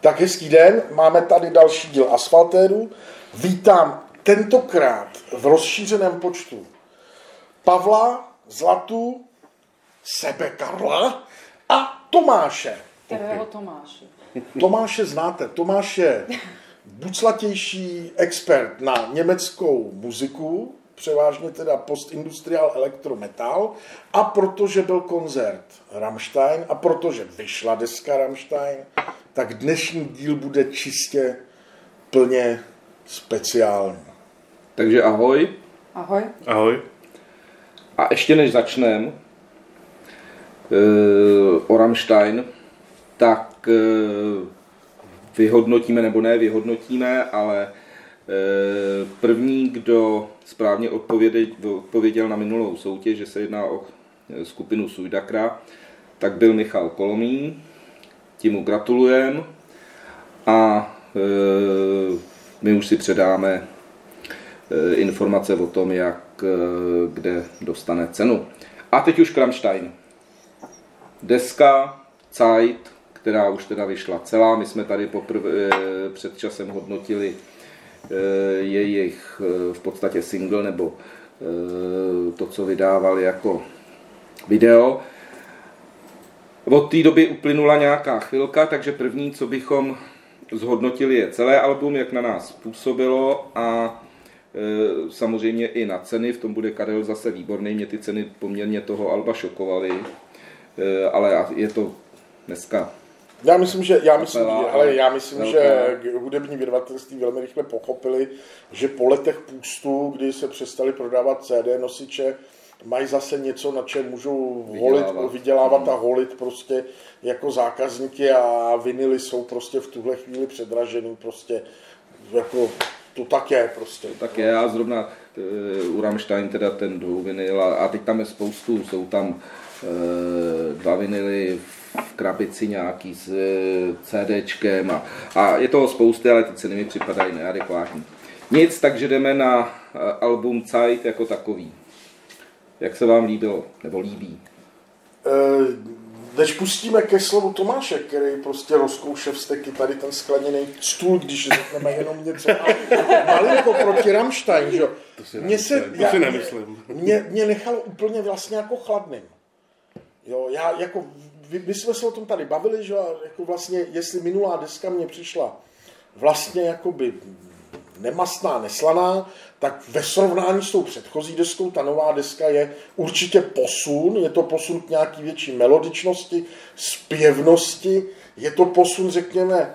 Tak hezký den, máme tady další díl Asfaltéru. Vítám tentokrát v rozšířeném počtu Pavla, Zlatu, sebe Karla a Tomáše. Kterého Tomáše? Tomáše znáte. Tomáš je buclatější expert na německou muziku, převážně teda postindustrial elektrometal a protože byl koncert Rammstein a protože vyšla deska Rammstein, tak dnešní díl bude čistě plně speciální. Takže ahoj. Ahoj. Ahoj. A ještě než začneme uh, o Rammstein, tak uh, vyhodnotíme, nebo ne vyhodnotíme, ale uh, první, kdo správně odpověděl, odpověděl na minulou soutěž, že se jedná o skupinu Sujdakra, tak byl Michal Kolomín. Tím mu gratulujem. A uh, my už si předáme informace o tom, jak kde dostane cenu. A teď už Kramstein. Deska Zeit, která už teda vyšla celá. My jsme tady poprvé před časem hodnotili jejich v podstatě single nebo to, co vydávali jako video. Od té doby uplynula nějaká chvilka, takže první, co bychom zhodnotili, je celé album, jak na nás působilo a samozřejmě i na ceny, v tom bude Karel zase výborný, mě ty ceny poměrně toho Alba šokovaly, ale je to dneska já myslím, že, já myslím, že, ale já myslím, velká. že hudební vydavatelství velmi rychle pochopili, že po letech půstu, kdy se přestali prodávat CD nosiče, mají zase něco, na čem můžou volit, vydělávat, vydělávat a holit prostě jako zákazníky a vinily jsou prostě v tuhle chvíli předražený prostě jako to tak je prostě. To tak je, já zrovna uh, u Rammstein teda ten dvou vinyl a, a teď tam je spoustu, jsou tam uh, dva vinily v krabici nějaký s uh, CDčkem a, a je toho spousty, ale ty ceny mi připadají neadekvátní. Nic, takže jdeme na album Zeit jako takový. Jak se vám líbilo, nebo líbí? Uh, než pustíme ke slovu Tomáše, který prostě rozkouše vsteky tady ten skleněný stůl, když řekneme jenom něco malinko proti Rammstein, že To si mě, se, to já, si nemyslím. Mě, mě nechalo úplně vlastně jako chladným. Jo, já jako, my jsme se o tom tady bavili, že jako vlastně, jestli minulá deska mě přišla vlastně jakoby nemastná, neslaná, tak ve srovnání s tou předchozí deskou, ta nová deska je určitě posun, je to posun k nějaký větší melodičnosti, zpěvnosti, je to posun, řekněme,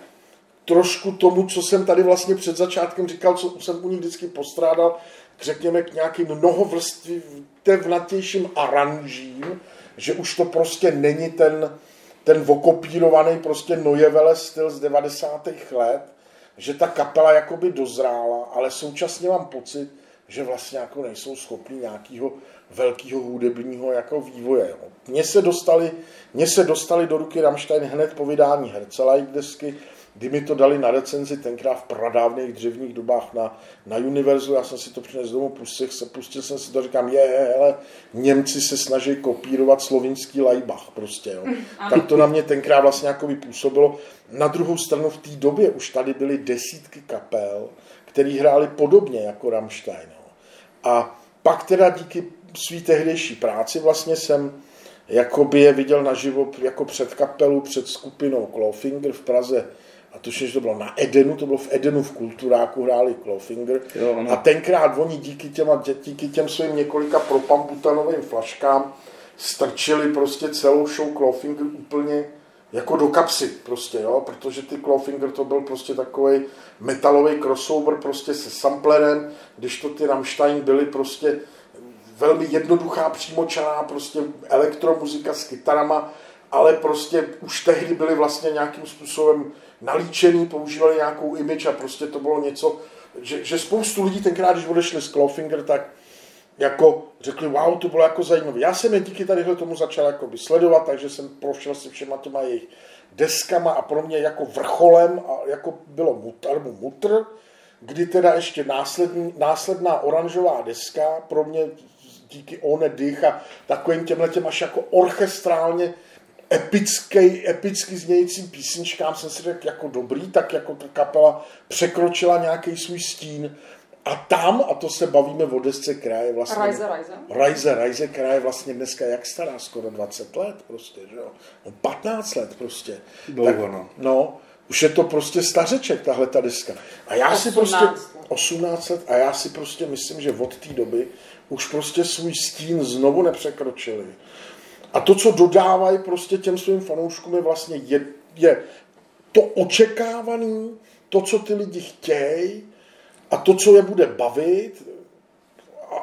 trošku tomu, co jsem tady vlastně před začátkem říkal, co jsem u ní vždycky postrádal, k, řekněme, k nějakým mnohovrstvnatějším aranžím, že už to prostě není ten, ten vokopírovaný prostě nojevele styl z 90. let, že ta kapela jakoby dozrála, ale současně mám pocit, že vlastně jako nejsou schopni nějakého velkého hudebního jako vývoje. Mně se dostali, mně se dostali do ruky Rammstein hned po vydání Hercelite desky, kdy mi to dali na recenzi tenkrát v pradávných dřevních dobách na, na Univerzu, já jsem si to přinesl domů, pustil, se, pustil jsem si to, říkám, je, hele, Němci se snaží kopírovat slovinský Leibach prostě, jo. Mm, tak to na mě tenkrát vlastně jako působilo. Na druhou stranu v té době už tady byly desítky kapel, který hráli podobně jako Rammstein. Jo. A pak teda díky svý tehdejší práci vlastně jsem jakoby je viděl naživo jako před kapelu, před skupinou Clawfinger v Praze a tuším, že to bylo na Edenu, to bylo v Edenu v Kulturáku, hráli Clawfinger. Jo, a tenkrát oni díky těm, díky těm svým několika propamputanovým flaškám strčili prostě celou show Clawfinger úplně jako do kapsy prostě, jo, protože ty Clawfinger to byl prostě takový metalový crossover prostě se samplerem, když to ty Rammstein byly prostě velmi jednoduchá, přímočaná prostě elektromuzika s kytarama, ale prostě už tehdy byly vlastně nějakým způsobem nalíčený, používali nějakou image a prostě to bylo něco, že, že spoustu lidí tenkrát, když odešli z Clawfinger, tak jako řekli, wow, to bylo jako zajímavé. Já jsem je díky tadyhle tomu začal jako sledovat, takže jsem prošel si všema těma jejich deskama a pro mě jako vrcholem a jako bylo mutr, mutr, kdy teda ještě následný, následná oranžová deska pro mě díky One Dych a takovým těmhle těm až jako orchestrálně epický, epicky znějícím písničkám jsem si řekl jako dobrý, tak jako ta kapela překročila nějaký svůj stín. A tam, a to se bavíme o desce kraje vlastně. Rajze, Rajze. Rajze, Rajze, která je vlastně dneska jak stará, skoro 20 let prostě, že jo? No 15 let prostě. Dlouho, no. No, už je to prostě stařeček, tahle ta deska. A já si 18 prostě, let. 18 let, a já si prostě myslím, že od té doby už prostě svůj stín znovu nepřekročili. A to, co dodávají prostě těm svým fanouškům, je vlastně je, je to očekávaný, to, co ty lidi chtějí a to, co je bude bavit,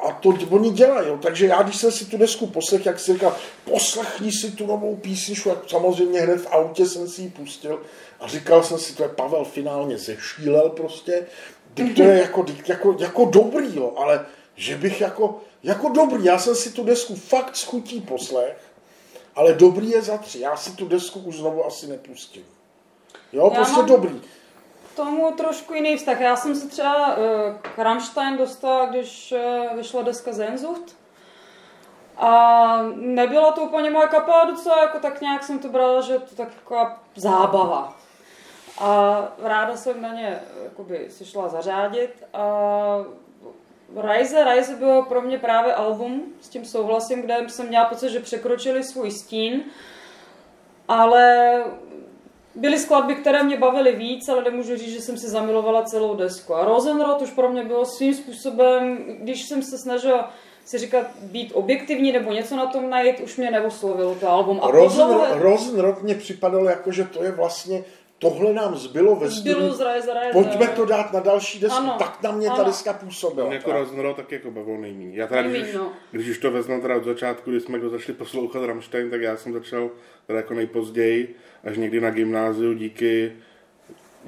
a to oni dělají. Jo. Takže já, když jsem si tu desku poslech, jak si říkal, poslechni si tu novou písničku, jak samozřejmě hned v autě jsem si ji pustil a říkal jsem si, to je Pavel finálně zešílel prostě, Teď to je jako, jako, jako dobrý, jo, ale že bych jako, jako dobrý, já jsem si tu desku fakt schutí poslech, ale dobrý je za tři. Já si tu desku už znovu asi nepustím. Jo, Já prostě mám- dobrý. K tomu trošku jiný vztah. Já jsem se třeba eh, k Rammstein dostala, když eh, vyšla deska Zenzucht. A nebyla to úplně moje kapela docela, jako tak nějak jsem to brala, že to taková zábava. A ráda jsem na ně eh, jakoby, si šla zařádit. A Rise, Rise bylo pro mě právě album, s tím souhlasím, kde jsem měla pocit, že překročili svůj stín, ale byly skladby, které mě bavily víc, ale nemůžu říct, že jsem si zamilovala celou desku. A Rosenrod už pro mě bylo svým způsobem, když jsem se snažila si říkat být objektivní nebo něco na tom najít, už mě neoslovilo to album. A Rosenrock, podle- Rosenrock mě připadalo jako, že to je vlastně, tohle nám zbylo ve Zbylo studiu. z Rise, Rise. Pojďme to dát na další desku. Ano, Tak na mě ta ano. deska působila. On jako tak. Rosenroll tak jako bavil nejmíň. Já teda, Nejmíň, když, no. když už to vezmu teda od začátku, když jsme jako začali poslouchat Rammstein, tak já jsem začal teda jako nejpozději, až někdy na gymnáziu díky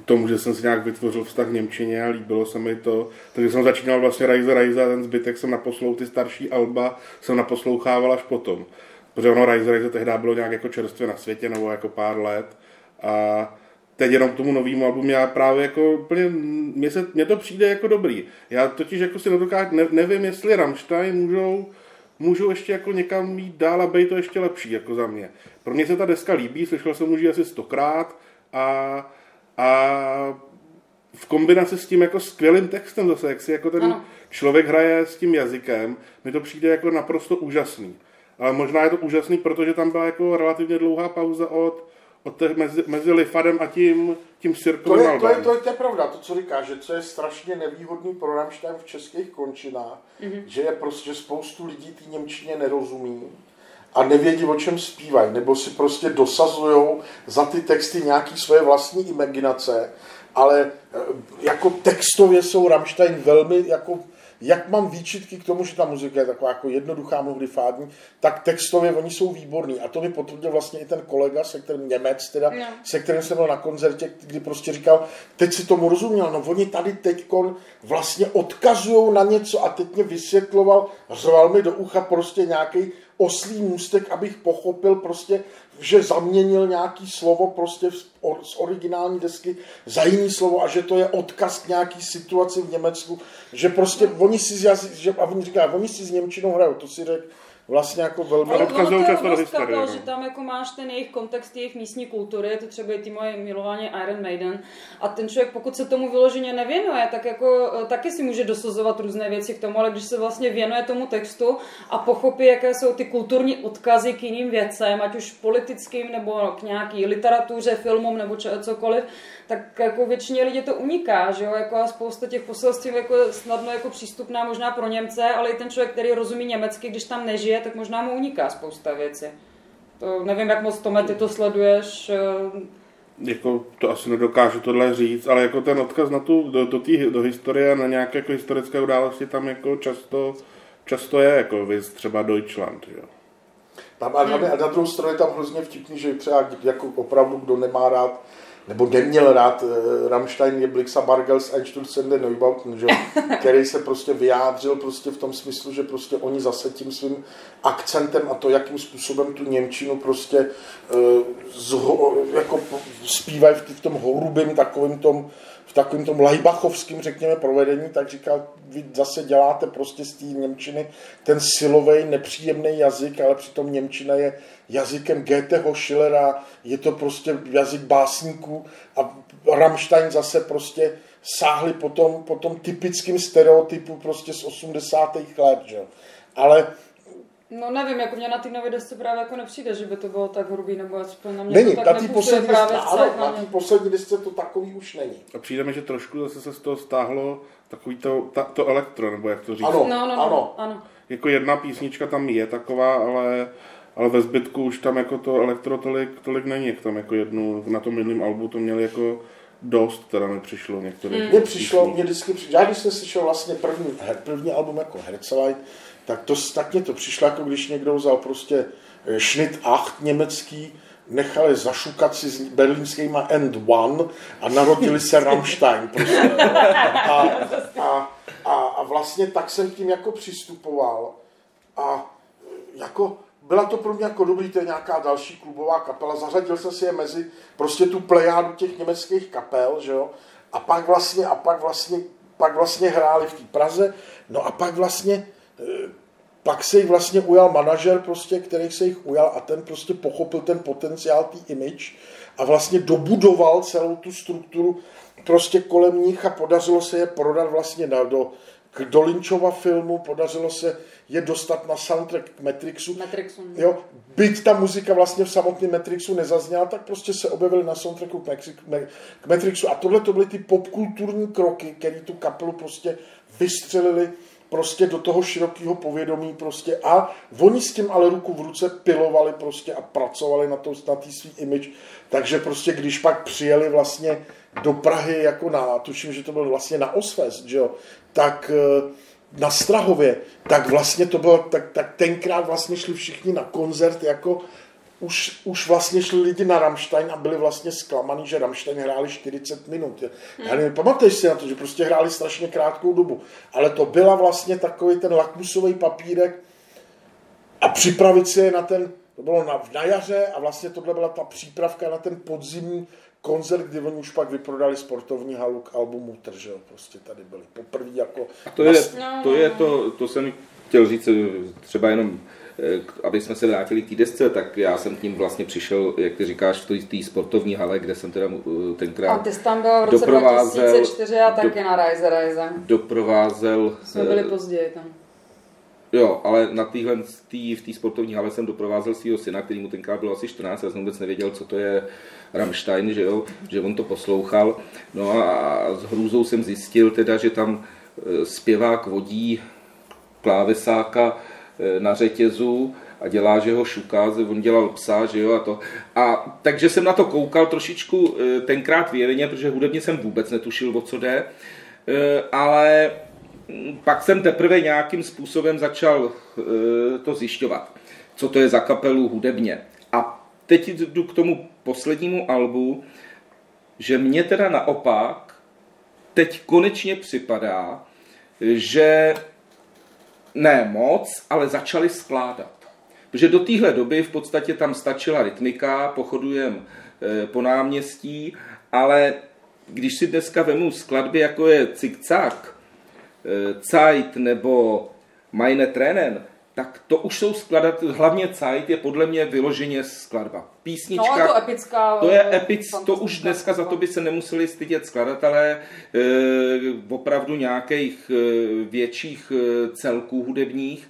tomu, že jsem si nějak vytvořil vztah k Němčině a líbilo se mi to. Takže jsem začínal vlastně Rise Rise a ten zbytek jsem naposlou, ty starší alba jsem naposlouchával až potom. Protože ono Rise Rise tehdy bylo nějak jako čerstvě na světě nebo jako pár let. A teď jenom k tomu novému albumu já právě jako úplně, mně, se, mně to přijde jako dobrý. Já totiž jako si nedokážu, ne, nevím, jestli Rammstein můžou, můžou ještě jako někam jít dál a být to ještě lepší, jako za mě. Pro mě se ta deska líbí, slyšel jsem už ji asi stokrát a, a v kombinaci s tím jako skvělým textem zase, jak si jako ten Ano. člověk hraje s tím jazykem, mi to přijde jako naprosto úžasný. Ale možná je to úžasný, protože tam byla jako relativně dlouhá pauza od, od těch mezi, mezi Lifadem a tím, tím To Cirkovým je, to, je, to, je, to je pravda, to, co říkáš, že co je strašně nevýhodný pro Rammstein v českých končinách, mm-hmm. že je prostě že spoustu lidí té Němčině nerozumí a nevědí, o čem zpívají, nebo si prostě dosazují za ty texty nějaký svoje vlastní imaginace, ale eh, jako textově jsou Rammstein velmi jako jak mám výčitky k tomu, že ta muzika je taková jako jednoduchá, mnohdy fádní, tak textově oni jsou výborní. A to mi potvrdil vlastně i ten kolega, se kterým Němec, teda, No. se kterým jsem byl na koncertě, kdy prostě říkal, teď si tomu rozuměl, no oni tady teď vlastně odkazují na něco a teď mě vysvětloval, řval mi do ucha prostě nějaký oslý můstek, abych pochopil prostě, že zaměnil nějaký slovo prostě z, or, z originální desky za jiný slovo a že to je odkaz k nějaký situaci v Německu, že prostě oni si, že, a oni říkají, oni si s Němčinou hrajou, to si řekl vlastně jako velmi... Ale odkazují ono to je často do historie, takhle, no. že tam jako máš ten jejich kontext, jejich místní kultury, je to třeba i ty moje milování Iron Maiden. A ten člověk, pokud se tomu vyloženě nevěnuje, tak jako eh, taky si může dosazovat různé věci k tomu, ale když se vlastně věnuje tomu textu a pochopí, jaké jsou ty kulturní odkazy k jiným věcem, ať už politickým nebo k nějaký literatuře, filmům nebo če- cokoliv, tak jako většině lidí to uniká, že jo, jako a spousta těch poselství jako je snadno jako přístupná možná pro Němce, ale i ten člověk, který rozumí německy, když tam nežije, tak možná mu uniká spousta věcí. To nevím, jak moc Tome, ty to sleduješ. eh, jako to asi nedokážu tohle říct, ale jako ten odkaz na tu, do, do, tý, do historie, na nějaké jako historické události tam jako často, často je, jako vys třeba Deutschland, jo. Tam, a, a na druhou stranu je tam hrozně vtipný, že třeba jako opravdu, kdo nemá rád nebo neměl rád uh, Rammstein je Blixa Bargels Einstürzende Neubauten, že? který se prostě vyjádřil prostě v tom smyslu, že prostě oni zase tím svým akcentem a to, jakým způsobem tu Němčinu prostě uh, zho, jako zpívají v, v tom horubým takovým tom v takovém tom lajbachovském, řekněme, provedení, tak říkal, vy zase děláte prostě z té Němčiny ten silový, nepříjemný jazyk, ale přitom Němčina je jazykem Goetheho, Schillera, je to prostě jazyk básníků a Rammstein zase prostě sáhli po tom, po tom typickým stereotypu prostě z 80. let, že? Ale No nevím, jako mě na té nové desce právě jako nepřijde, že by to bylo tak hrubý, nebo aspoň na mě není, to tak na poslední, právě celé na na mě. poslední desce to takový už není. A přijde mi, že trošku zase se z toho stáhlo takový to, ta, to elektro, nebo jak to říct. Ano. No, no, no, Ano. ano. Jako jedna písnička tam je taková, ale, ale ve zbytku už tam jako to elektro tolik, tolik není, jak tam jako jednu, na tom minulém albu to měli jako dost, teda mi přišlo některé. Mně přišlo, mě vždycky přišlo, já když jsem slyšel vlastně první, her- první album jako Herzleit, tak, to, tak mě to přišlo, jako když někdo vzal prostě eh, Schnitt 8 německý, nechali zašukat si s berlínskýma End One a narodili se Rammstein. Prostě. A, a, a, a vlastně tak jsem tím jako přistupoval a jako byla to pro mě jako dobrý, to je nějaká další klubová kapela, zařadil jsem si je mezi prostě tu plejádu těch německých kapel, že jo, a pak vlastně, a pak vlastně, pak vlastně hráli v té Praze, no a pak vlastně, eh, pak se jich vlastně ujal manažer prostě, který se jich ujal a ten prostě pochopil ten potenciál té image a vlastně dobudoval celou tu strukturu prostě kolem nich a podařilo se je prodat vlastně na, do, k do Lynchova filmu, podařilo se je dostat na soundtrack k Matrixu. Matrixu. Jo, byť ta muzika vlastně v samotném Matrixu nezazněla, tak prostě se objevily na soundtracku k, Maxi- Me- k Matrixu. A tohle to byly ty popkulturní kroky, které tu kapelu prostě vystřelili prostě do toho širokého povědomí prostě a oni s tím ale ruku v ruce pilovali prostě a pracovali na, to, na tý svý image, takže prostě když pak přijeli vlastně do Prahy jako na, tuším, že to bylo vlastně na Osfest, že jo, tak eh, na Strahově, tak vlastně to bylo, tak, tak tenkrát vlastně šli všichni na koncert jako už, už vlastně šli lidi na Rammstein a byli vlastně zklamaný, že Rammstein hráli 40 minut. Já nevím, pamatuješ si na to, že prostě hráli strašně krátkou dobu. Ale to byla vlastně takový ten lakmusový papírek a připravit si je na ten, to bylo na, na jaře a vlastně tohle byla ta přípravka na ten podzimní koncert, kdy oni už pak vyprodali sportovní halu k albumu Mutr, že jo, prostě tady byli poprvé jako... A to je, to, je to, to jsem chtěl říct, třeba jenom, aby jsme se vrátili k té desce, tak já jsem k ním vlastně přišel, jak ty říkáš, v té- sportovní hale, kde jsem teda eh, A tenkrát ty jsi tam byl v roce doprovázel- 2004 a taky do- na Rise Rise. doprovázel... Jsme eh, byli později tam. Jo, ale na téhle, tý, v té sportovní hale jsem doprovázel svého syna, který mu tenkrát bylo asi 14, já jsem vůbec nevěděl, co to je Rammstein, že jo, že on to poslouchal. No a s hrůzou jsem zjistil teda, že tam eh, zpěvák vodí klávesáka eh, na řetězu a dělá, že ho šuká, on dělal psa, že jo, a to. A takže jsem na to koukal trošičku eh, tenkrát věrně, protože hudebně jsem vůbec netušil, o co jde, Eh, ale mm, pak jsem teprve nějakým způsobem začal eh, to zjišťovat, co to je za kapelu hudebně. A teď jdu k tomu poslednímu albu, že mě teda naopak teď konečně připadá, že ne moc, ale začali skládat. Protože do téhle doby v podstatě tam stačila rytmika, pochodujem eh, po náměstí, ale když si dneska vemu skladby, jako je Zickzack, eh, Zeit nebo Meine Tränen, tak to už jsou skladat, hlavně Zeit je podle mě vyloženě skladba. Písnička, No to epická... to je eh, epic, to už dneska za to by se nemuseli stydět skladatelé e, opravdu nějakých e, větších e, celků hudebních.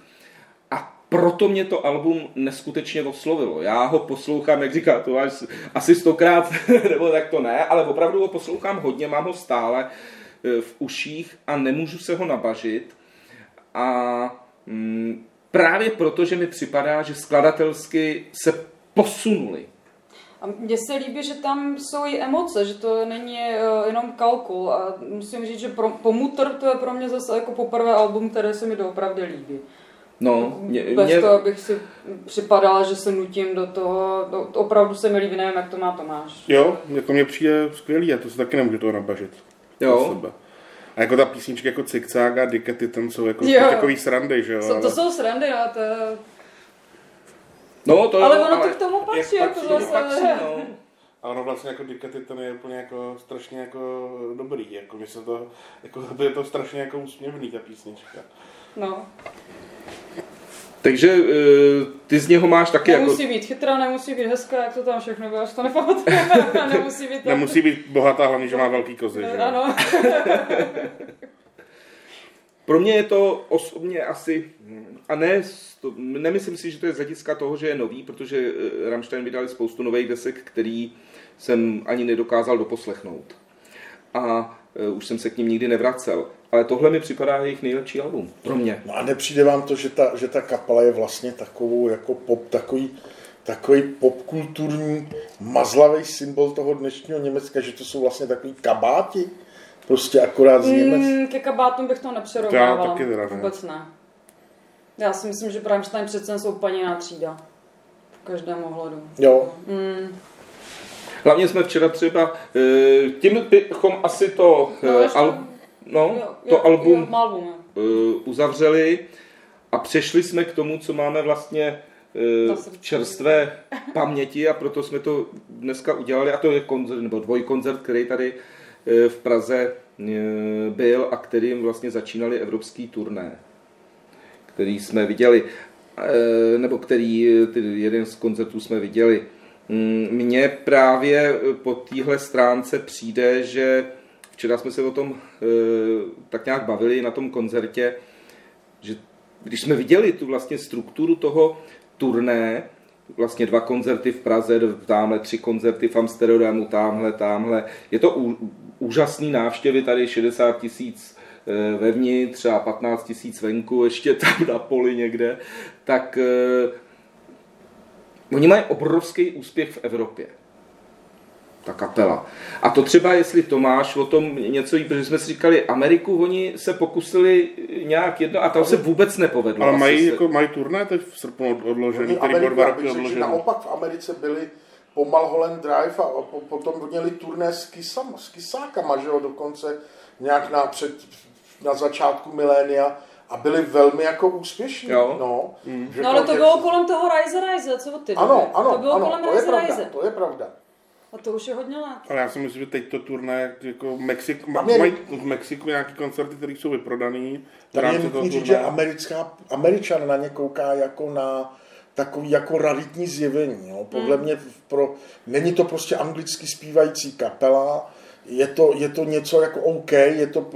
A proto mě to album neskutečně oslovilo. Já ho poslouchám, jak říká to až asi stokrát, nebo tak to ne, ale opravdu ho poslouchám hodně, mám ho stále e, v uších a nemůžu se ho nabažit. A mm, právě proto, že mi připadá, že skladatelsky se posunuli. A mně se líbí, že tam jsou i emoce, že to není eh, jenom kalkul. A musím říct, že pro, Pomutr to je pro mě zase jako poprvé album, které se mi doopravdy líbí. No, mě, Bez mě, toho, abych si připadala, že se nutím do toho, to, to opravdu se mi líbí, nevím, jak to má Tomáš. Jo, jako mně přijde skvělý a to se taky nemůžu toho nabažit. Jo. Sebe. A jako ta písnička jako Cikcák a Dikety, tam jsou jako Jo. takový srandy, že jo? Co, to ale- jsou srandy, no, to je... no, to Ale jo, ono to k tomu patří, jak jako patří, zase. patří, no. A ono vlastně jako Dikety ten je úplně jako strašně jako dobrý, jako mi se to, jako je to strašně jako úsměvný ta písnička. No. Takže eh, ty z něho máš taky Nemusí jako... být chytrá, nemusí být hezká, jak to tam všechno bylo, až to nepamatujeme. nemusí být... Nemusí být bohatá, hlavně, že má velký kozy. Že? jo? Ano. Pro mě je to osobně asi, a ne, to, nemyslím si, že to je z hlediska toho, že je nový, protože eh, Rammstein vydali spoustu nových desek, který jsem ani nedokázal doposlechnout. A eh, už jsem se k ním nikdy nevracel. Ale tohle mi připadá jejich nejlepší album. Pro mě. No a nepřijde vám to, že ta, že ta kapela je vlastně takovou jako pop, takový, takový popkulturní mazlavý symbol toho dnešního Německa, že to jsou vlastně takový kabáti, prostě akorát z Německa. Mm, ke kabátům bych to nepřerovnávala. To já taky teda ne. Vůbec ne. Já si myslím, že Rammstein přece jsou paní na třída. V každém ohledu. Jo, Mm. Hlavně jsme včera třeba, eh, tím bychom asi to, No, eh, ještě- al, no, Jo, to jo, album Jo, album, jo. eh, uzavřeli a přešli jsme k tomu, co máme vlastně eh, To v čerstvé paměti a proto jsme to dneska udělali a to je koncert, nebo dvojkoncert, který tady eh, v Praze byl a kterým vlastně začínali evropský turné, který jsme viděli, nebo který, jeden z koncertů jsme viděli. Mm, Mně právě po téhle stránce přijde, že včera jsme se o tom eh, tak nějak bavili na tom koncertě, že když jsme viděli tu vlastně strukturu toho turné, vlastně dva koncerty v Praze, tamhle tři koncerty v Amsterdamu, tamhle, tamhle. Je to úžasný návštěvy, tady 60 tisíc eh, vevnitř, třeba 15 tisíc venku, ještě tam na poli někde, tak eh, oni mají obrovský úspěch v Evropě ta kapela. A to třeba, jestli Tomáš o tom něco jí, protože jsme si říkali, Ameriku oni se pokusili nějak jedno a tam se vůbec nepovedlo. Ale mají, se- jako, mají turné teď v srpnu od- odložený, Oni který byl Ameriku, dva roky odložený. naopak v Americe byli po Mulholland Drive a po, potom měli turné s, kysam, s kysákama, že jo, dokonce nějak na, před, na začátku milénia a byli velmi jako úspěšní. Jo. No, že No ale to bylo kolem toho Rise Rise, co od ty? Ano, ano, To bylo ano, kolem to je Rise pravda, Rise. to je pravda. A to už je hodně let. Ale já si myslím, že teď to turné, jako Mexik, ma, mají v Mexiku nějaký koncerty, které jsou vyprodaný. v Tam je nutný říct, že americká, Američan na ně kouká jako na takový jako raritní zjevení. Jo. Podle mě pro, není to prostě anglicky zpívající kapela, je to, je to něco jako OK, je to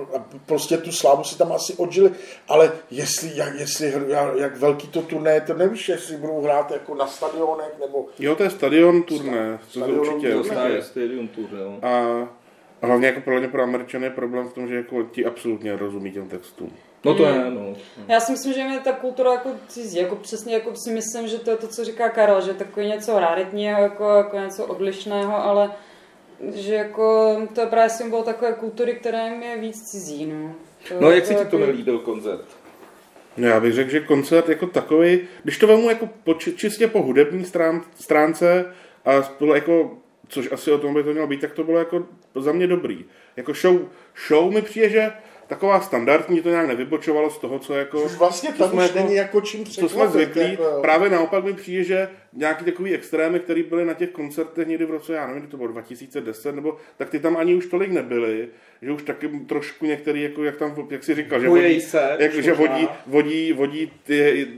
prostě tu slávu si tam asi odžili, ale jestli, jak, jestli, jak velký to turné je, to nevíš, jestli budou hrát jako na stadionech, nebo Jo, to je stadion turné, to je Stadion určitě. turné. To určitě. je Stadium Tour, jo. A hlavně jako pro, mě pro Američany je problém v tom, že jako ti absolutně rozumí těm textům. No to Hmm. je, no. Já si myslím, že mě ta kultura jako cizí, jako přesně jako si myslím, že to je to, co říká Karel, že takový něco raritního, jako, jako něco odlišného, ale že jako to je právě symbol takové kultury, která jim je víc cizí, no. To, No jak se ti to jako- nelíbil koncert? No já bych řekl, že koncert jako takový, když to vemu jako po, či- čistě po hudební strán, stránce a bylo jako, což asi o tom by to mělo být, tak to bylo jako za mě dobrý. Jako show, show mi přijde, že taková standardní to nějak nevybočovalo z toho, co jako... už vlastně tam jsme už není jako čím co jsme zvyklí. jako, jo. Právě naopak mi přijde, že nějaký takový extrémy, které byly na těch koncertech někdy v roce, já nevím, kdy to bylo 2010, nebo tak ty tam ani už tolik nebyly, že už taky trošku některý, jako jak tam, jak si říkal, že vodí, se, jak, že vodí, vodí, vodí ty,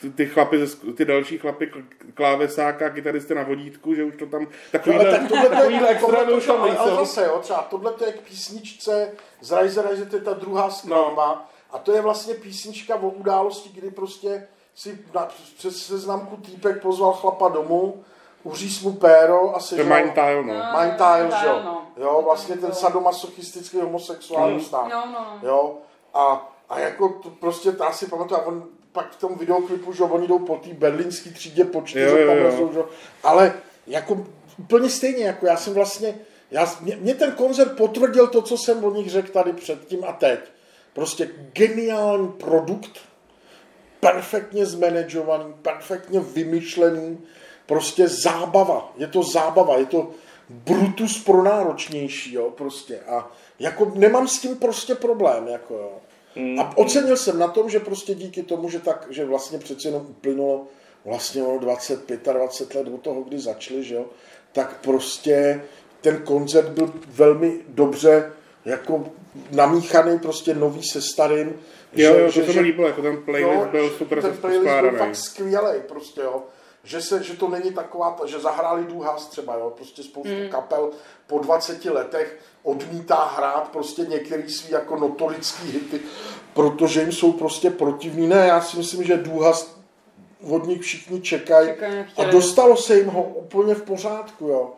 ty, ty chlapy, ty další chlapy, klávesáka, kytaristy na vodítku, že už to tam No, takový ale tak tohle to je, takovýhle extrémy tohle už to, tam ale, ale nejsou. zase, jo, třeba tohle to je k písničce z Rise Rise, to je ta druhá skladba. A to je vlastně písnička o události, kdy prostě si na, přes seznamku týpek pozval chlapa domů, uříz mu péro a To je sežral... Mind Tile, no. No. Mind Tile, že jo? no. Jo, vlastně ten sadomasochistický homosexuální vztah. No, no. Jo, a, a jako to prostě, já si pamatuju, a on pak v tom videoklipu, že oni jdou po té berlínské třídě po jo, tam jo. lezou, že? ale jako úplně stejně, jako já jsem vlastně, já, mě, mě ten koncert potvrdil to, co jsem o nich řekl tady předtím a teď. Prostě geniální produkt, perfektně zmanagovaný, perfektně vymyšlený, prostě zábava, je to zábava, je to brutus pro náročnější, jo, prostě a jako nemám s tím prostě problém, jako jo. A ocenil jsem na tom, že prostě díky tomu, že tak, že vlastně přeci jenom uplynulo vlastně ono 25 a 20 let od toho, kdy začali, že jo, tak prostě ten koncert byl velmi dobře jako namíchaný, prostě nový se starým. Jo, jo, to se mi líbilo, jako ten playlist no, byl super ten playlist byl fakt skvělý, prostě jo. Že, se, že to není taková, ta, že zahráli Duhas třeba, jo, prostě spoustu mm. kapel po 20 letech odmítá hrát prostě některý svý jako notorický hity, protože jim jsou prostě protivní. Ne, já si myslím, že Duhas od nich všichni čekají a dostalo se jim ho úplně v pořádku, jo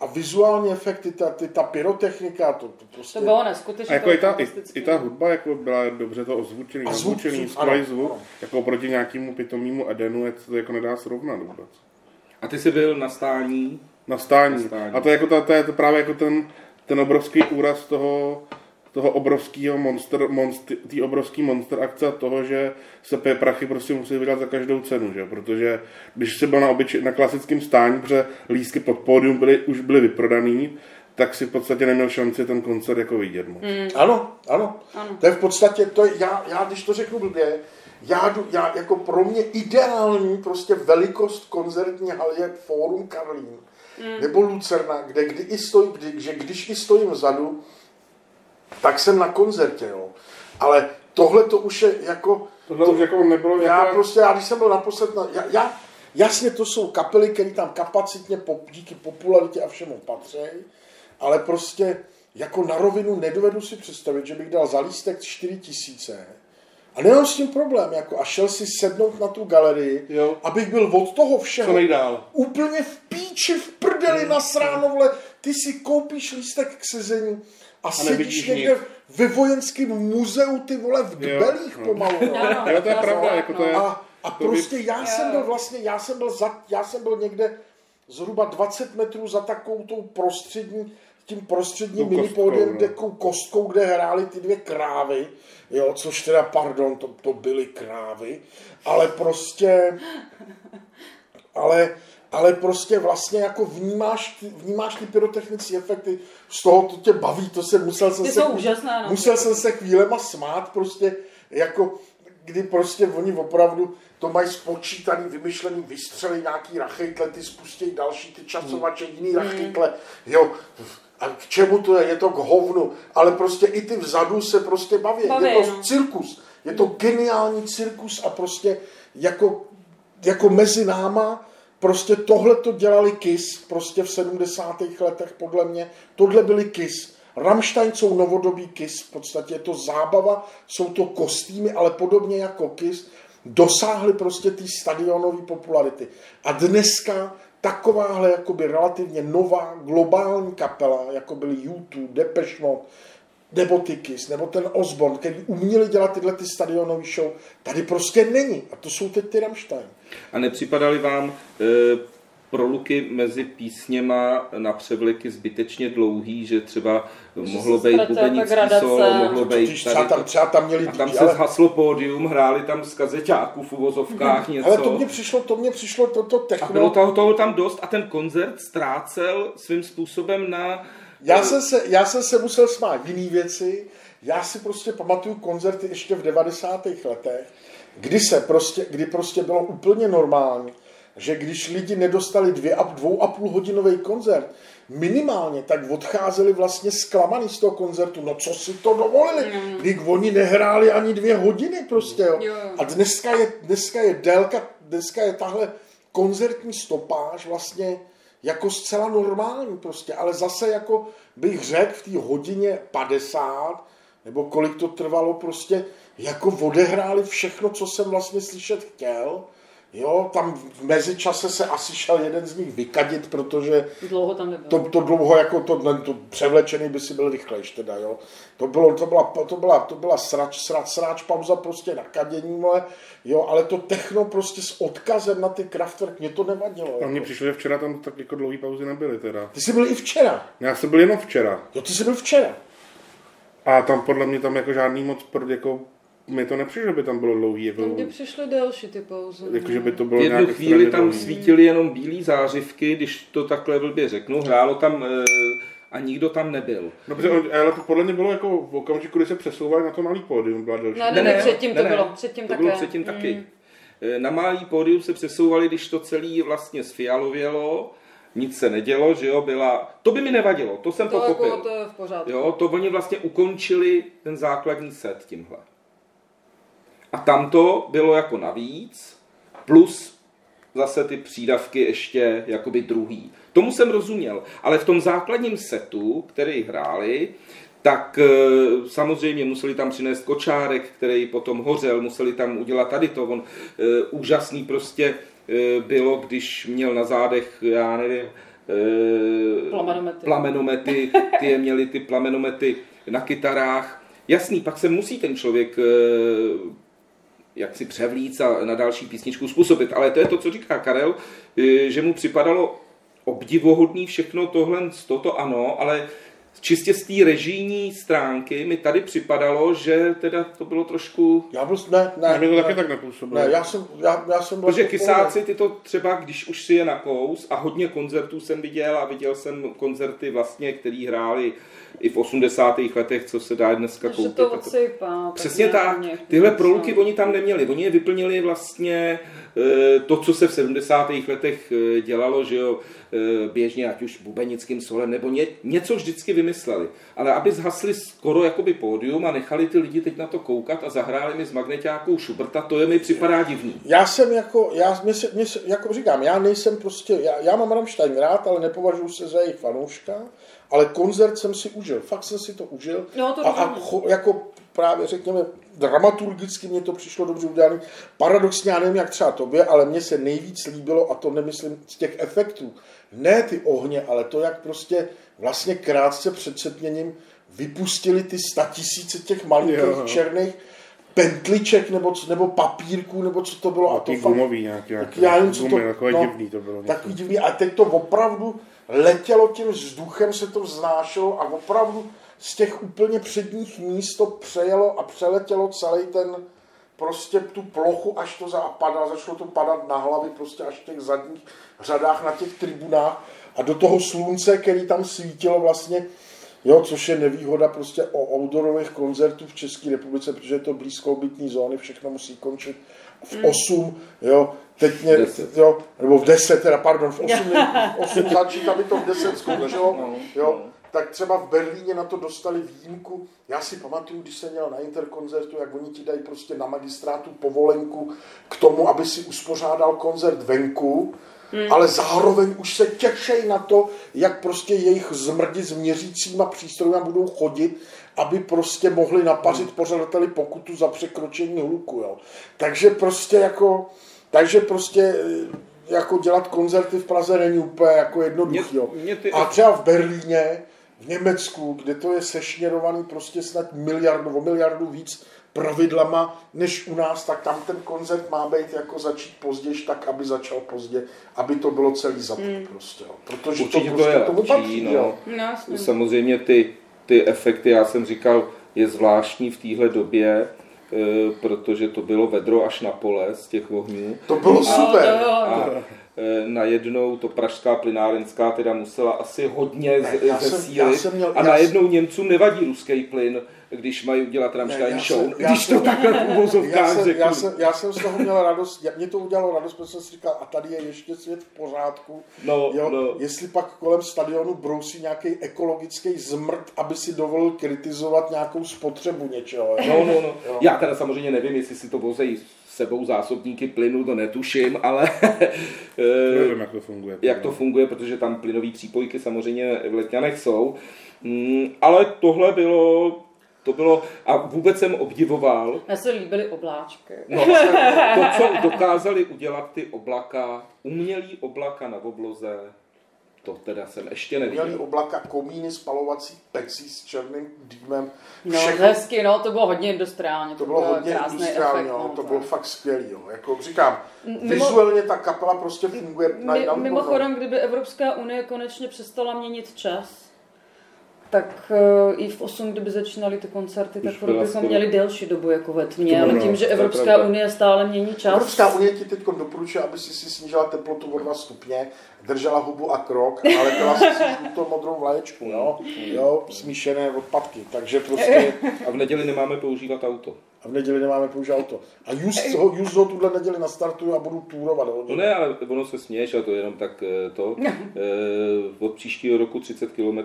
a vizuální efekty, ta, ty, ta pyrotechnika, to, to prostě... To bylo neskutečně. A jako i ta, i, i, ta hudba jako byla dobře to ozvučený, ozvučený, skvělý zvuk, ano. jako proti nějakému pitomímu Edenu, je to jako nedá srovnat vůbec. A ty jsi byl na stání? Na stání. Na stání. A to je, jako ta, to je to právě jako ten, ten obrovský úraz toho, toho obrovského monster, monster té obrovský monster akce a toho, že se prachy prostě musí vydat za každou cenu, že? protože když se byl na, obyč, na klasickém stání, protože lístky pod pódium byly, už byly vyprodaný, tak si v podstatě neměl šanci ten koncert jako vidět moc. Mm. Ano, ano, ano. To je v podstatě, to je, já, já když to řeknu blbě, já, já, jako pro mě ideální prostě velikost koncertní haly je Fórum Karlín mm. nebo Lucerna, kde kdy i stojí, kdy, že když i stojím vzadu, tak jsem na koncertě, jo. Ale tohle to už je jako... Tohle to, už jako nebylo... Já jako... prostě, já když jsem byl naposled na... Já, já, jasně to jsou kapely, které tam kapacitně po, díky popularitě a všemu patří, ale prostě jako na rovinu nedovedu si představit, že bych dal za lístek 4 tisíce a nemám s tím problém, jako a šel si sednout na tu galerii, jo. abych byl od toho všeho Co nejdál. úplně v píči, v prdeli hmm. na sránovle, ty si koupíš lístek k sezení a, a sedíš někde ve vojenském muzeu, ty vole, v dbelích jo. pomalu. No. Jo, to je pravda. Jako to je, a, a to prostě by... já jsem byl vlastně, já jsem byl, za, já jsem byl někde zhruba 20 metrů za takovou tou prostřední, tím prostředním minipódiem, no. kde, kostkou, kde hrály ty dvě krávy, jo, což teda, pardon, to, to byly krávy, ale prostě, ale ale prostě vlastně jako vnímáš, vnímáš ty pyrotechnické efekty, z toho to tě baví, to se musel jsem ty se, úžasné, no. musel jsem se chvílema smát, prostě jako kdy prostě oni opravdu to mají spočítaný, vymyšlený, vystřelí nějaký rachejtle, ty spustí další ty časovače, jiný hmm. rachejtle, jo, a k čemu to je? Je to k hovnu, ale prostě i ty vzadu se prostě baví. baví je to no. cirkus, je to geniální cirkus a prostě jako, jako mezi náma Prostě tohle to dělali KIS, prostě v 70. letech podle mě, tohle byli KIS. Rammstein jsou novodobý KIS, v podstatě je to zábava, jsou to kostýmy, ale podobně jako KIS, dosáhli prostě té stadionové popularity. A dneska takováhle jakoby relativně nová globální kapela, jako byly YouTube, Depeche Mode, nebo ty Kiss, nebo ten Osborne, který uměli dělat tyhle ty stadionové show, tady prostě není. A to jsou teď ty Rammstein. A nepřipadaly vám e, proluky mezi písněma na převleky zbytečně dlouhý, že třeba že mohlo být bubenický solo, mohlo být třeba tam, třeba tam měli a tam se ale... zhaslo pódium, hráli tam z kazeťáků v uvozovkách hmm. něco. Ale to mně přišlo, to mně přišlo toto techno. A bylo toho, toho tam dost a ten koncert ztrácel svým způsobem na já jsem, se, já jsem se musel smát jiný věci. Já si prostě pamatuju koncerty ještě v 90. letech, kdy se prostě, kdy prostě bylo úplně normální, že když lidi nedostali dvě a, dvou a půl hodinový koncert, minimálně, tak odcházeli vlastně zklamaný z toho koncertu. No co si to dovolili? Mm. Když oni nehráli ani dvě hodiny prostě. Jo. Jo. A dneska je, dneska je délka, dneska je tahle koncertní stopáž vlastně jako zcela normální prostě, ale zase jako bych řekl v té hodině 50, nebo kolik to trvalo prostě, jako odehráli všechno, co jsem vlastně slyšet chtěl, Jo, tam v mezičase se asi šel jeden z nich vykadit, protože dlouho tam nebylo. To, to dlouho jako to, to převlečený by si byl rychlejš teda, jo. To, bylo, to, byla, to, byla, to byla srač, srač, srač pauza prostě na kadění, moje, jo, ale to techno prostě s odkazem na ty Kraftwerk, mě to nevadilo. A mně jako. přišlo, že včera tam tak jako dlouhý pauzy nebyly teda. Ty jsi byl i včera. Já jsem byl jenom včera. Jo, ty jsi byl včera. A tam podle mě tam jako žádný moc jako mi to nepřišlo, že by tam bylo dlouhý. Jako, tam by přišly delší ty pauzy. Jako, že by to bylo v jednu chvíli tam dlouhý. svítily jenom bílé zářivky, když to takhle blbě řeknu. Hrálo tam e, a nikdo tam nebyl. No, protože, ale to podle mě bylo jako v okamžiku, kdy se přesouvali na to malý pódium. Byla delší. Ne, ne, ne, předtím ne, to bylo. Předtím to také. bylo předtím taky. Mm. Na malý pódium se přesouvali, když to celé vlastně sfialovělo nic se nedělo, že jo, byla, to by mi nevadilo, to jsem To, pochopil. jako, to je v pořádku. Jo, to oni vlastně ukončili ten základní set tímhle. A tamto bylo jako navíc, plus zase ty přídavky ještě jakoby druhý. Tomu jsem rozuměl, ale v tom základním setu, který hráli, tak e, samozřejmě museli tam přinést kočárek, který potom hořel, museli tam udělat tady to. On, e, úžasný prostě e, bylo, když měl na zádech, já nevím, Plamenomety. plamenomety, ty je měli ty plamenomety na kytarách. Jasný, pak se musí ten člověk jak si převlíc a na další písničku způsobit. Ale to je to, co říká Karel, e, že mu připadalo obdivohodný všechno tohle, toto ano, ale čistě z té režijní stránky mi tady připadalo, že teda to bylo trošku... Já byl, ne, ne, mě to ne, taky tak nepůsobilo. ne, já jsem, já, já jsem byl Protože kysáci ty to třeba, když už si je na kous a hodně koncertů jsem viděl a viděl jsem koncerty vlastně, který hráli i v 80. letech, co se dá dneska Že koupit. to a to- odsypá. Přesně tak. Tyhle proluky oni tam neměli. Oni je vyplnili vlastně eh, to, co se v 70. letech eh, dělalo, že jo, eh, běžně, ať už bubenickým solem, nebo ně, něco vždycky vymysleli. Ale aby zhasli skoro jakoby pódium a nechali ty lidi teď na to koukat a zahráli mi s magneťákou Schuberta, to je mi připadá divný. Já jsem jako, já, mě se, mě se, jako říkám, já nejsem prostě, já, já mám Rammstein rád, ale nepovažuji se za jejich fanouška, ale koncert jsem si užil, fakt jsem si to užil. No, to a, a cho, jako právě řekněme, dramaturgicky mě to přišlo dobře udělané. Paradoxně, já nevím jak třeba tobě, ale mně se nejvíc líbilo, a to nemyslím z těch efektů, ne ty ohně, ale to, jak prostě vlastně krátce před setměním vypustili ty statisíce těch malinkých Jo. černých pentliček nebo, co- nebo papírků, nebo co to bylo. A to Taky fakt, gumový nějaký. tak já nevím, co to, takové no, divný to bylo. Takový divný. A teď to opravdu letělo tím vzduchem, se to vznášelo a opravdu z těch úplně předních míst to přejelo a přeletělo celý ten prostě tu plochu, až to zapadá, začalo to padat na hlavy prostě až v těch zadních řadách na těch tribunách. A do toho slunce, který tam svítilo vlastně, jo, což je nevýhoda prostě o outdoorových koncertů v České republice, protože je to blízko obytní zóny, všechno musí končit v 8, jo, teď mě, Deset. jo, nebo v 10, teda, pardon, v 8, v 8 začít, aby to v 10 skončilo, No, jo, tak třeba v Berlíně na to dostali výjimku. Já si pamatuju, když jsem měl na Interkoncertu, jak oni ti dají prostě na magistrátu povolenku k tomu, aby si uspořádal koncert venku, hmm. ale zároveň už se těšej na to, jak prostě jejich zmrdi s měřícíma přístroji budou chodit, aby prostě mohli napařit pořadateli pokutu za překročení hluku. Jo. Takže prostě jako, takže prostě eh, jako dělat koncerty v Praze není úplně jako jednoduchý. Mě- mě ty- A třeba v Berlíně, v Německu, kde to je sešněrovaný prostě snad miliardu, o miliardu víc pravidlama než u nás, tak tam ten koncert má být jako začít později, tak aby začal pozdě, aby to bylo celý zapít hmm. prostě. Jo. Protože Určitě to to, prostě je tomu lepší, patří. no. jo. No. Samozřejmě ty, ty efekty, já jsem říkal, je zvláštní v téhle době, protože to bylo vedro až na pole z těch ohňů. To bylo super. jo, jo. A eh, najednou to pražská plynárenská teda musela asi hodně Ne, z- já jsem- zesílit. já jsem měl- a najednou Němcům nevadí ruský plyn, když mají udělat Rammstein já show. jsem- já když to jsem- takhle v Já uvozovkách jsem, řeknu. já, jsem, já jsem z toho měl radost, já- mě to udělalo radost, protože jsem si říkal, a tady je ještě svět v pořádku. No, jo, no. Jestli pak kolem stadionu brousí nějaký ekologický zmrt, aby si dovolil kritizovat nějakou spotřebu něčeho. Jo. No, no, no. Jo. Já teda samozřejmě nevím, jestli si to vozejí s sebou zásobníky plynu, to netuším, ale eh, Nevím, jak to funguje. jak to funguje, protože tam plynové přípojky samozřejmě v Letňanech jsou. Mm, ale tohle bylo, to bylo, a vůbec jsem obdivoval, Mně se líbily obláčky. no, to, co dokázali udělat ty oblaka, umělý oblaka na obloze, to teda jsem ještě Měli neviděl. oblaka, komíny, spalovací pecí s černým dýmem. No, Všechno, hezky, no, to bylo hodně industriálně. to bylo hodně krásný industriální, efekt, jo, no, to tak. bylo fakt skvělý. Jo. Jako říkám, Mimo- vizuálně ta kapela prostě funguje na, mimochodem, kdyby Evropská unie konečně přestala měnit čas, tak uh, i v 8, kdyby začínaly ty koncerty, tak byla bychom skoro- měli delší dobu jako ve tmě, To ale tím, že to Evropská pravda. unie stále mění čas, Evropská unie ti teď doporučuje, aby si si snížila teplotu o 2 stupně, držela hubu a krok a letěla si si žlutou modrou vlaječku, jo? jo, smíšené odpadky, takže prostě, A v neděli nemáme používat auto. A v neděli nemáme použít auto. A just ho, just ho tuhle neděli nastartuju a budu túrovat. No ne, ale ono se směješ, ale to je jenom tak eh, to. Eh, Od příštího roku 30 km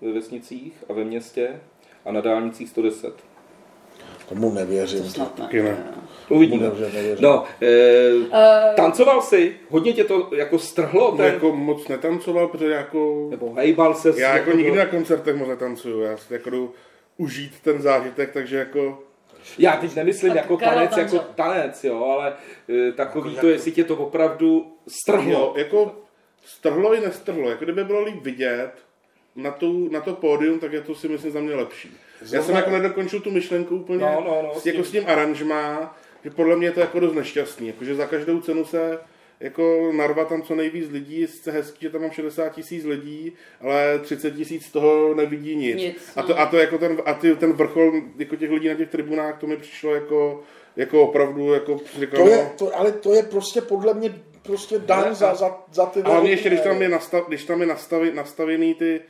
ve vesnicích a ve městě a na dálnicích 110. Tomu nevěřím. Snad ne. Taky ne. Uvidíme. Tomu nevěřím. No, eh, tancoval jsi? Hodně tě to jako strhlo? No, Ten, jako moc netancoval, protože jako... nebo hejbal se? Já jako nikdy na koncertech moc netancuju, já si jako jdu užít ten zážitek, takže jako... Já teď nemyslím Tak jako tanec, jako tanec, jo, ale eh, takový Jako to, jak- jestli tě to opravdu strhlo. Jo, jako strhlo i nestrhlo, jako kdyby bylo líp vidět na, tu, na to pódium, tak je to si myslím za mě lepší. Já jsem Zrovna- jako nedokončil tu myšlenku úplně, No, no, no, s, s jako tím- s tím aranžmá, že podle mě je to jako dost nešťastný, jakože za každou cenu se jako narvat tam co nejvíc lidí, je sice hezký, že tam mám 60 tisíc lidí, ale 30 tisíc z toho nevidí nic. Nic, a, no. to, a to jako ten, a ty, ten vrchol jako těch lidí na těch tribunách, to mi přišlo jako, jako opravdu, jako říkám, To no, je, to, ale to je prostě podle mě prostě dan za, za, za ty a hlavně ještě, když tam je, nastav, když tam je nastavi, nastavený ty,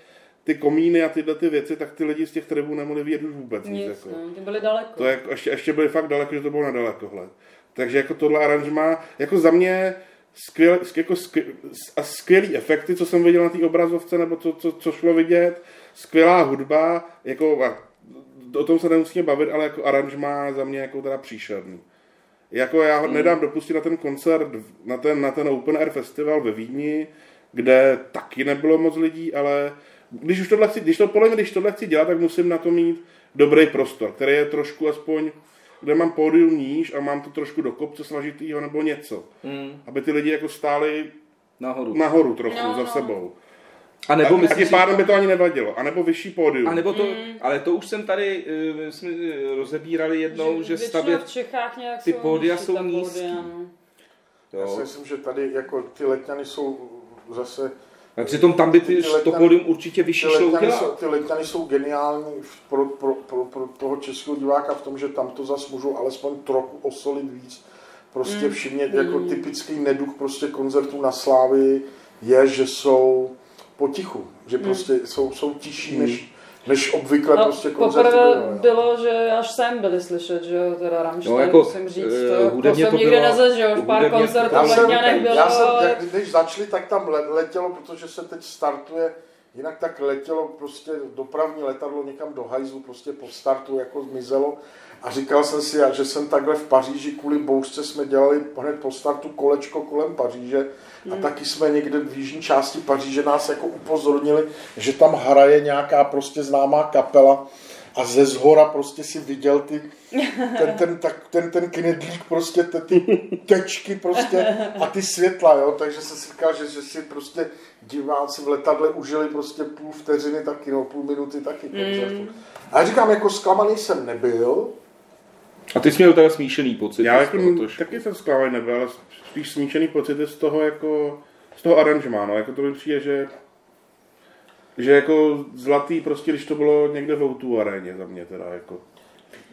ty komíny a tyhle ty věci, tak ty lidi z těch tribun nemohli vidět už vůbec nic. Nic, jako. no, ty byli daleko. To je, jako- ještě, ještě byli fakt daleko, že to bylo nadalekohle. Takže jako tohle aranžma, jako za mě skvěl, jako skvěl, a skvělý efekty, co jsem viděl na té obrazovce, nebo co, co, co šlo vidět, skvělá hudba, jako, a o tom se nemusíme bavit, ale jako aranžma za mě jako teda příšerný. Jako já Hmm. nedám dopustit na ten koncert, na ten, na ten Open Air Festival ve Vídni, kde taky nebylo moc lidí, ale když už tohle chci, když to, podle mě, když tohle chci dělat, tak musím na to mít dobrý prostor, který je trošku aspoň, kde mám pódium níž a mám to trošku do kopce snažitýho nebo něco. Hmm, Aby ty lidi jako stáli nahoru. nahoru trochu No, za no. sebou. A A, nebo a myslíš, tím že- pádem by to ani nevadilo. A nebo vyšší pódium. a nebo to, Mm. ale to už jsem tady, eh, my jsme eh, rozebírali jednou, že, většinou stavět, v Čechách nějak ty jsou pódia jsou nízký. pódia, no. Já si myslím, že tady jako ty letňany jsou zase A přitom tam by ty, Ty to pódium určitě vyšší Ty šlo letňany, jsou, ty letňany jsou geniální pro, pro, pro, pro toho českého diváka v tom, že tam to zas můžou alespoň trochu osolit víc. Prostě Mm. všimně, jako typický neduch prostě koncertů na Slávy je, že jsou potichu, že prostě jsou, jsou tiší než, než obvykle No, prostě koncerty. poprvé byly, jo. bylo, že až sem byli slyšet, že jo, teda Rammstein, No, jako, musím říct, eh, to, hudebně jsem to nikdy bylo- nezažil, už pár koncertů Já v jsem, Letňanech bylo, já jsem, ale- jak, když začali, tak tam le- letělo, protože se teď startuje, jinak tak letělo prostě dopravní letadlo někam do hajzlu, prostě po startu jako zmizelo. A říkal jsem si, že jsem takhle v Paříži kvůli bouřce jsme dělali hned po startu kolečko kolem Paříže. A taky jsme někde v jižní části Paříže nás jako upozornili, že tam hraje nějaká prostě známá kapela a ze zhora prostě si viděl ty, ten, ten, tak, ten, ten knedlík, prostě ty, ty tečky prostě a ty světla, jo, takže jsem si říkal, že, že si prostě diváci v letadle užili prostě půl vteřiny taky, no půl minuty taky koncertu. A já říkám, jako zklamaný jsem nebyl, A ty jsi měl teda smíšený pocit. Já jako, trošku. taky jsem zklamaný nebyl, ale spíš smíšený pocity z toho jako, z toho aranžmá, no, jako to mi přijde, že že jako zlatý prostě, když to bylo někde v O2 aréně za mě teda jako.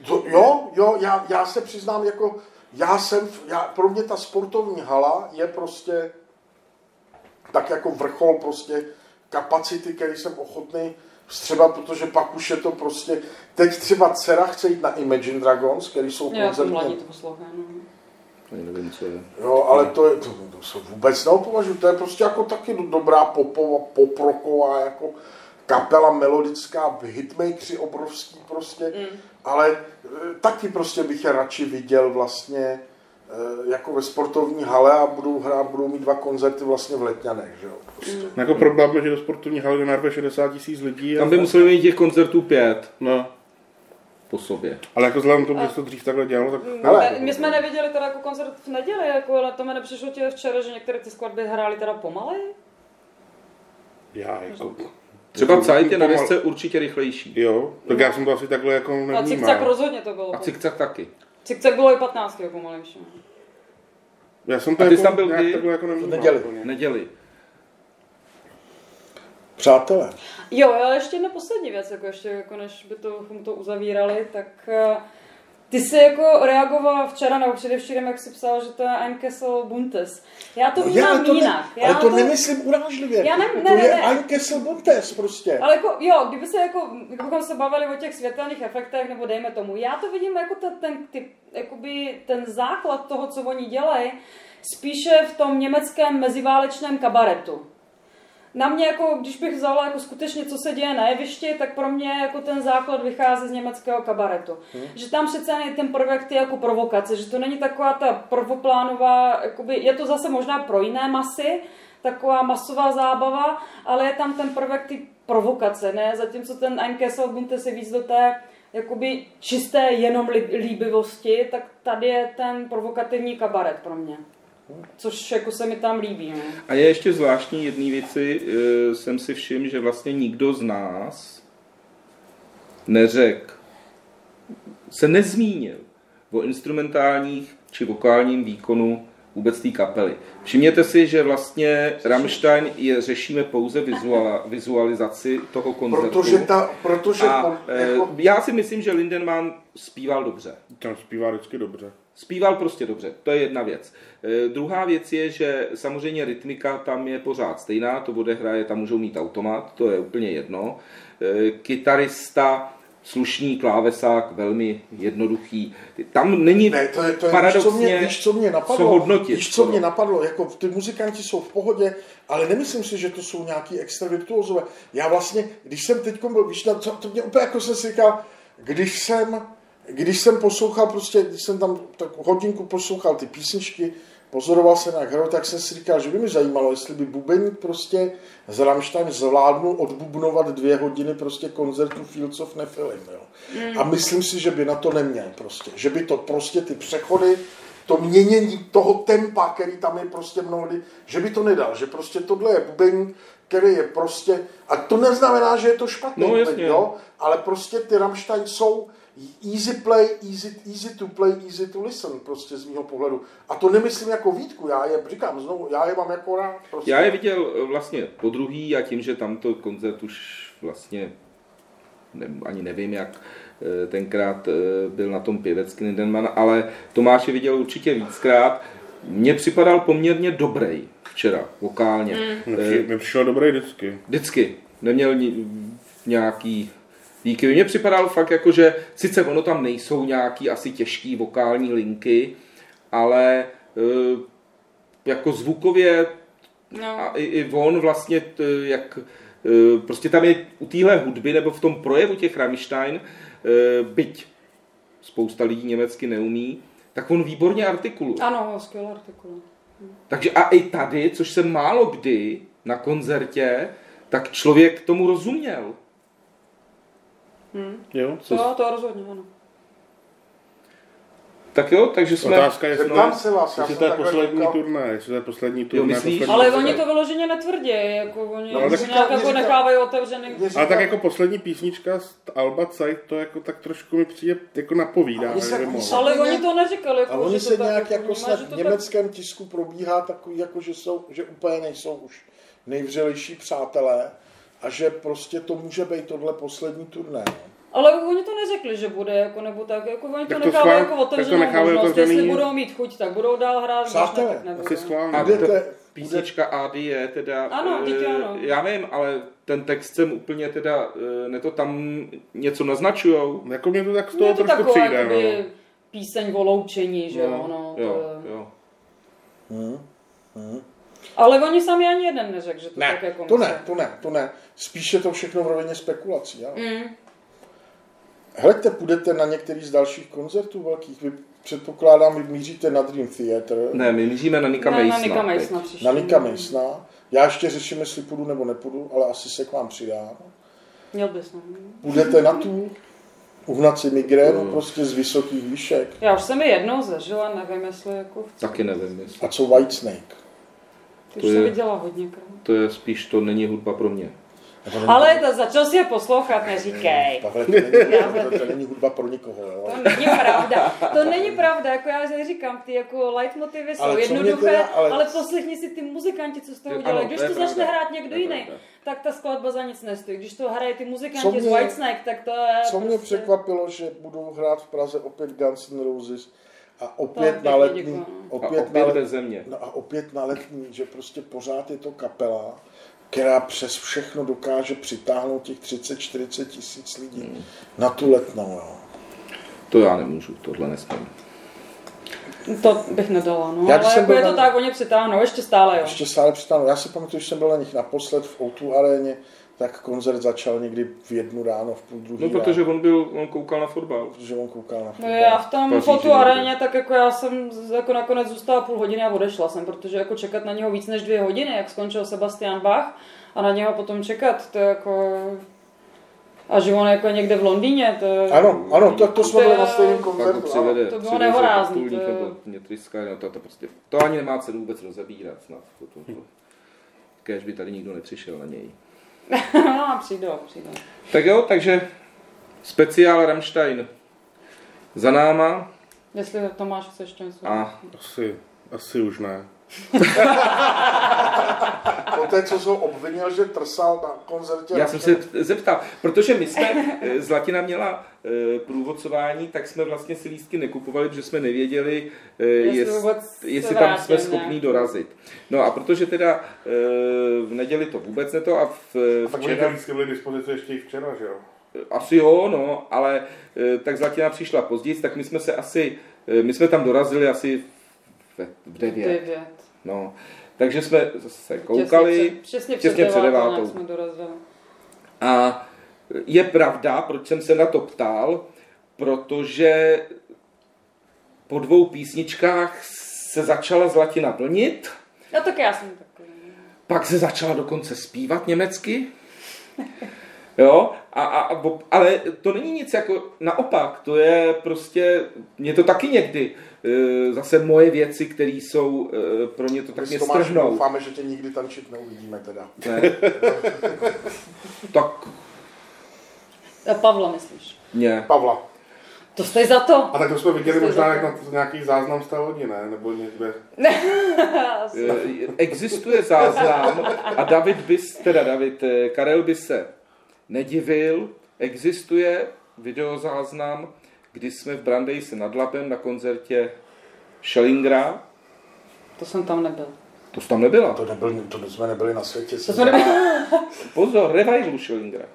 To, jo, jo, já, já se přiznám, jako já jsem, já, pro mě ta sportovní hala je prostě tak jako vrchol prostě kapacity, který jsem ochotný vstřebat, protože pak už je to prostě, teď třeba dcera chce jít na Imagine Dragons, který jsou Já to mladí koncertně, to no. Ani nevím, co je. jo, ale to je, to, to se vůbec neopovažuji, to je prostě jako taky do- dobrá popová, poproková, jako kapela melodická, hitmakeři obrovský prostě, Mm. ale e, taky prostě bych je radši viděl vlastně e, jako ve sportovní hale a budou hrát, budou mít dva koncerty vlastně v Letňanech, že jo, prostě. Mm. Jako problém je, že do sportovní haly narve 60 tisíc lidí. a- Tam by museli mít těch koncertů pět No, po sobě. ale jako vzhledem k tomu, že se to dřív takhle dělalo, tak Hele. Ne, my jsme neviděli teda jako koncert v neděli, jako, ale to mi nepřišlo tě včera, že některé ty skladby hrály teda pomalej? já jako... Třeba Zeit je na Pomal- desce určitě rychlejší. Jo, tak já jsem to asi takhle jako A nevnímal. cikcak rozhodně to bylo. A cikcak taky. Cikcak bylo i 15 pomalejší. no. Já jsem to A ty jako, tam byl nějak kdy? takhle jako nevnímal. neděli. Neděli. Přátelé, Jo, ale ještě jedna poslední věc, jako ještě jako než by to, bychom to uzavírali, tak eh, ty jsi jako reagoval včera nebo předevčírem, jak jsi psal, že to je Einkessel Buntes. Já to No, vnímám to jinak. Ne, Já ale to, nemyslím urážlivě. Já ne- to ne, ne, je ne. Einkessel Buntes prostě. Ale jako, jo, kdyby se jako, kdybychom se bavili o těch světelných efektech, nebo dejme tomu, já to vidím jako ten, ten, ty, jakoby ten základ toho, co oni dělají, spíše v tom německém meziválečném kabaretu. Na mě, jako, když bych vzala jako skutečně, co se děje na jevišti, tak pro mě jako ten základ vychází z německého kabaretu. Hmm. Že tam přece je ten projekt je jako provokace, že to není taková ta prvoplánová, jakoby, je to zase možná pro jiné masy, taková masová zábava, ale je tam ten prvek ty provokace, ne? Zatímco ten Ein Kessel Bunte se víc do té jakoby čisté jenom lí- líbivosti, tak tady je ten provokativní kabaret pro mě. Což jako se mi tam líbí. No. A je ještě zvláštní jedné věci, eh, jsem si všiml, že vlastně nikdo z nás neřekl, se nezmínil o instrumentálních či vokálním výkonu vůbec té kapely. Všimněte si, že vlastně Rammstein je, řešíme pouze vizuala, vizualizaci toho koncertu. Protože, ta, protože a, po- eh, jako, já si myslím, že Lindenmann zpíval dobře. Tam zpívá vždycky dobře. Zpíval prostě dobře, to je jedna věc. E, druhá věc je, že samozřejmě rytmika tam je pořád stejná, to odehraje, tam můžou mít automat, to je úplně jedno. E, kytarista, slušný klávesák, velmi jednoduchý. Tam není Ne, to je, to je paradoxně víš, co mě, víš, co mě napadlo? co hodnotit. Víš, co mě napadlo? Jako ty muzikanti jsou v pohodě, ale nemyslím si, že to jsou nějaký extra virtuózové. Já vlastně, když jsem teď byl, víš, to, to mě úplně jako jsem si říkal, když jsem, když jsem poslouchal prostě, když jsem tam tak hodinku poslouchal ty písničky, pozoroval jsem jak hrajou, tak jsem si říkal, že by mi zajímalo, jestli by bubeník prostě z Rammstein zvládnul odbubnovat dvě hodiny prostě koncertu Fields of Nephilim, jo. A myslím si, že by na to neměl prostě. Že by to prostě ty přechody, to měnění toho tempa, který tam je prostě mnohdy, že by to nedal. Že prostě tohle je bubeník, který je prostě, a to neznamená, že je to špatný, No, jasně. jo, ale prostě ty Rammstein jsou easy play, easy, easy to play, easy to listen, prostě z mýho pohledu. A to nemyslím jako výtku, já je, říkám znovu, já je mám jako rád. Prostě. Já je viděl eh, vlastně po druhý a tím, že tamto koncert už vlastně ne, ani nevím, jak eh, tenkrát eh, byl na tom pěvecký Lindenmann, ale Tomáš je viděl určitě víckrát. Mně připadal poměrně dobrý včera, vokálně. Mm. Mně při- Mně přišel dobrý vždycky. Vždycky. Neměl ni, nějaký výkyvy. Mně připadal fakt jako, že sice ono tam nejsou nějaký asi těžký vokální linky, ale eh, jako zvukově No. a i, i on vlastně, jak e, prostě tam je u téhle hudby nebo v tom projevu těch Rammstein, e, byť spousta lidí německy neumí, tak on výborně artikuluje. Ano, skvělý artikul. Takže a i tady, což jsem málo kdy na koncertě, tak člověk tomu rozuměl. Jo? To, to rozhodně, ano. Tak jo, takže jsme... Otázka je, Zeptám se vás, já jestli jsem to je poslední koukal. turné, jestli to je poslední turné. myslíš? poslední Ale oni to vyloženě netvrdí, jako oni No, ale říkal- nějak jako nechávají otevřený. Ale tak jako poslední písnička z Alba Zeit, to jako tak trošku mi přijde jako napovídá. Oni se- oni Ale Oni to neříkali, jako, A oni se tak nějak jako vnímají, snad v německém tisku probíhá takový, jako že, jsou, že úplně nejsou už nejvřelejší přátelé a že prostě to může být tohle poslední turné. no. Ale oni to neřekli, že bude, jako, nebo tak, jako oni to Tak to nechávají schvál- jako tak to otevřenou nechávají možnost, otevřený. jestli budou mít chuť, tak budou dál hrát, tak nebudou. Asi schválně. A Budete- písnička Ady je teda... Ano, eh, teď ano. Já vím, ale ten text jsem úplně teda, eh, ne to tam něco naznačujou. Jako mě to tak z Je toho to trošku taková, přijde, jakoby, no. píseň o loučení, že jo, No, no, to jo, je- jo. Ale oni sami ani jeden neřekl, že to Ne, tak jako to ne, to ne, to ne. Spíše to všechno v rovině spekulací. Jo? Mm. Hleďte, půjdete na některý z dalších koncertů velkých. Vy předpokládám, vy míříte na Dream Theater, Ne, my míříme na Nika Ne, na. Nika příště. na Nika. Já ještě řeším, jestli půjdu nebo nepůjdu, ale asi se k vám přidám. Měl bys, no. Půjdete na tu, uhnat si migrénu Mm. prostě z vysokých výšek. Já už jsem ji jednou zažila, nevím, jestli jako chci. Taky nevím, jestli. A co Whitesnake? Ty to už jsem je- viděla hodněkrát. To je spíš, to není hudba pro mě. Ale to, začal si je poslouchat, neříkej. Pavle, to není, to, to není hudba pro nikoho. Jo. To není pravda. To není pravda, jako já říkám, ty jako leitmotivy jsou Ale mě jednoduché, teda- ale- ale... poslechni si ty muzikanti, co z toho udělali. Když to to začne pravda. hrát někdo jiný, pravda. tak ta skladba za nic nestojí. Když to hraje ty muzikanti z mě- Whitesnake, tak to je Co mě prostě... překvapilo, že budou hrát v Praze opět Guns N' Roses a opět na letní, děkuju. A opět, opět na let, bez země. no a opět na letní, že prostě pořád je to kapela, která přes všechno dokáže přitáhnout těch 30-40 tisíc lidí Hmm. na tu letnou. Jo. To já nemůžu, tohle nesmím. To bych nedala, no. Já ale jsem jako je to na- tak, oni přitáhnou, ještě stále jo. Ještě stále přitáhnu. Já si pamatuju, že jsem byl na nich naposled v O2 aréně, tak koncert začal někdy v jednu ráno, v půl druhý No, protože on byl, on koukal na fotbal. protože on koukal na No fotbal. já v tom fotu aréně, tak jako já jsem jako nakonec zůstala půl hodiny a odešla jsem, protože jako čekat na něho víc než dvě hodiny, jak skončil Sebastian Bach a na něho potom čekat, to je jako... A že on jako někde v Londýně, to je... Ano, ano, to, to jsme byli na stejném koncertu. přivede, To bylo nehorázný, to je- nebo mětryska, no to, to, prostě, to ani nemá cenu vůbec rozebírat snad. To, to, to. Kéž by tady nikdo nepřišel na něj. no, přijdou, přijdou. Tak jo, takže speciál Rammstein za náma Jestli Tomáš chce ještě něco. a Asi, asi už ne. po té, co jsem obvinil, že trsal na koncertě. Já jsem se zeptal, protože my jsme, eh, Zlatina měla eh, průvodcování, tak jsme vlastně si lístky nekupovali, protože jsme nevěděli, eh, jest, jestli tam jsme schopní dorazit. No a protože teda v neděli to vůbec ne to a v, a tak byly dispozice ještě i včera, že jo? Asi jo, no, ale tak Zlatina přišla později, tak my jsme se asi, my jsme tam dorazili asi v, devět. 9. No, takže jsme se koukali. Těsně před, přesně před devátou, jsme dorazili. A je pravda, proč jsem se na to ptal, protože po dvou písničkách se začala Zlatina plnit, No tak já jsem takový. pak se začala dokonce zpívat německy. Jo, a, a, a, ale to není nic jako naopak, to je prostě, mě to taky někdy, zase moje věci, které jsou e, pro mě to tak mě strhnou. doufáme, že tě nikdy tančit neuvidíme teda. Ne. tak A Pavla myslíš? mě. Pavla. To stojí za to. A tak to jsme viděli možná jak to. na nějaký záznam z té lodi, ne? Nebo někde. Eh, Existuje záznam a David bys, teda David, eh, Karel by se nedivil, existuje videozáznam, kdy jsme v Brandejse nad Labem na koncertě Schellingera, To jsem tam nebyl. to jsi tam nebyla. To, nebyl, to jsme nebyli na světě. To jsme nebyli. Pozor, revivalu Schellingera.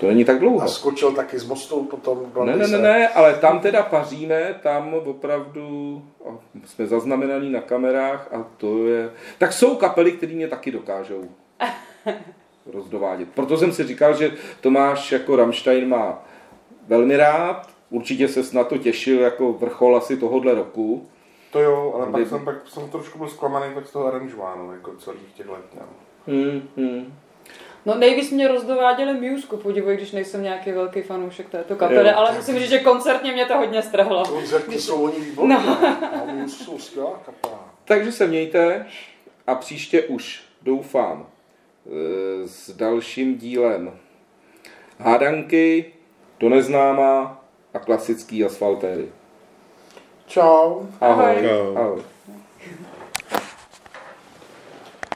To není tak dlouho. A skočil taky z mostu potom. Ne, ne, ne, ne, ale tam teda paříme, tam opravdu o, jsme zaznamenaní na kamerách a to je... Tak jsou kapely, které mě taky dokážou rozdovádět. Proto jsem si říkal, že Tomáš jako Rammstein má velmi rád, určitě se na to těšil jako vrchol asi tohohle roku. To jo, ale Kdyby- pak jsem, pak jsem trošku byl zklamaný tak z toho aranžovánu, jako celých těch let. No. Hmm, hmm. No nejvíc mě rozdováděli Musku, podívej, když nejsem nějaký velký fanoušek této kapely, ale musím říct, že koncertně mě to hodně strhlo. Koncerty jsou oni výborní. No. no jsou skvělá kapela. Takže se mějte a příště už doufám e, s dalším dílem hádanky, do neznáma a klasický asfaltéry. Čau. Ahoj. Ahoj. Čau. Ahoj.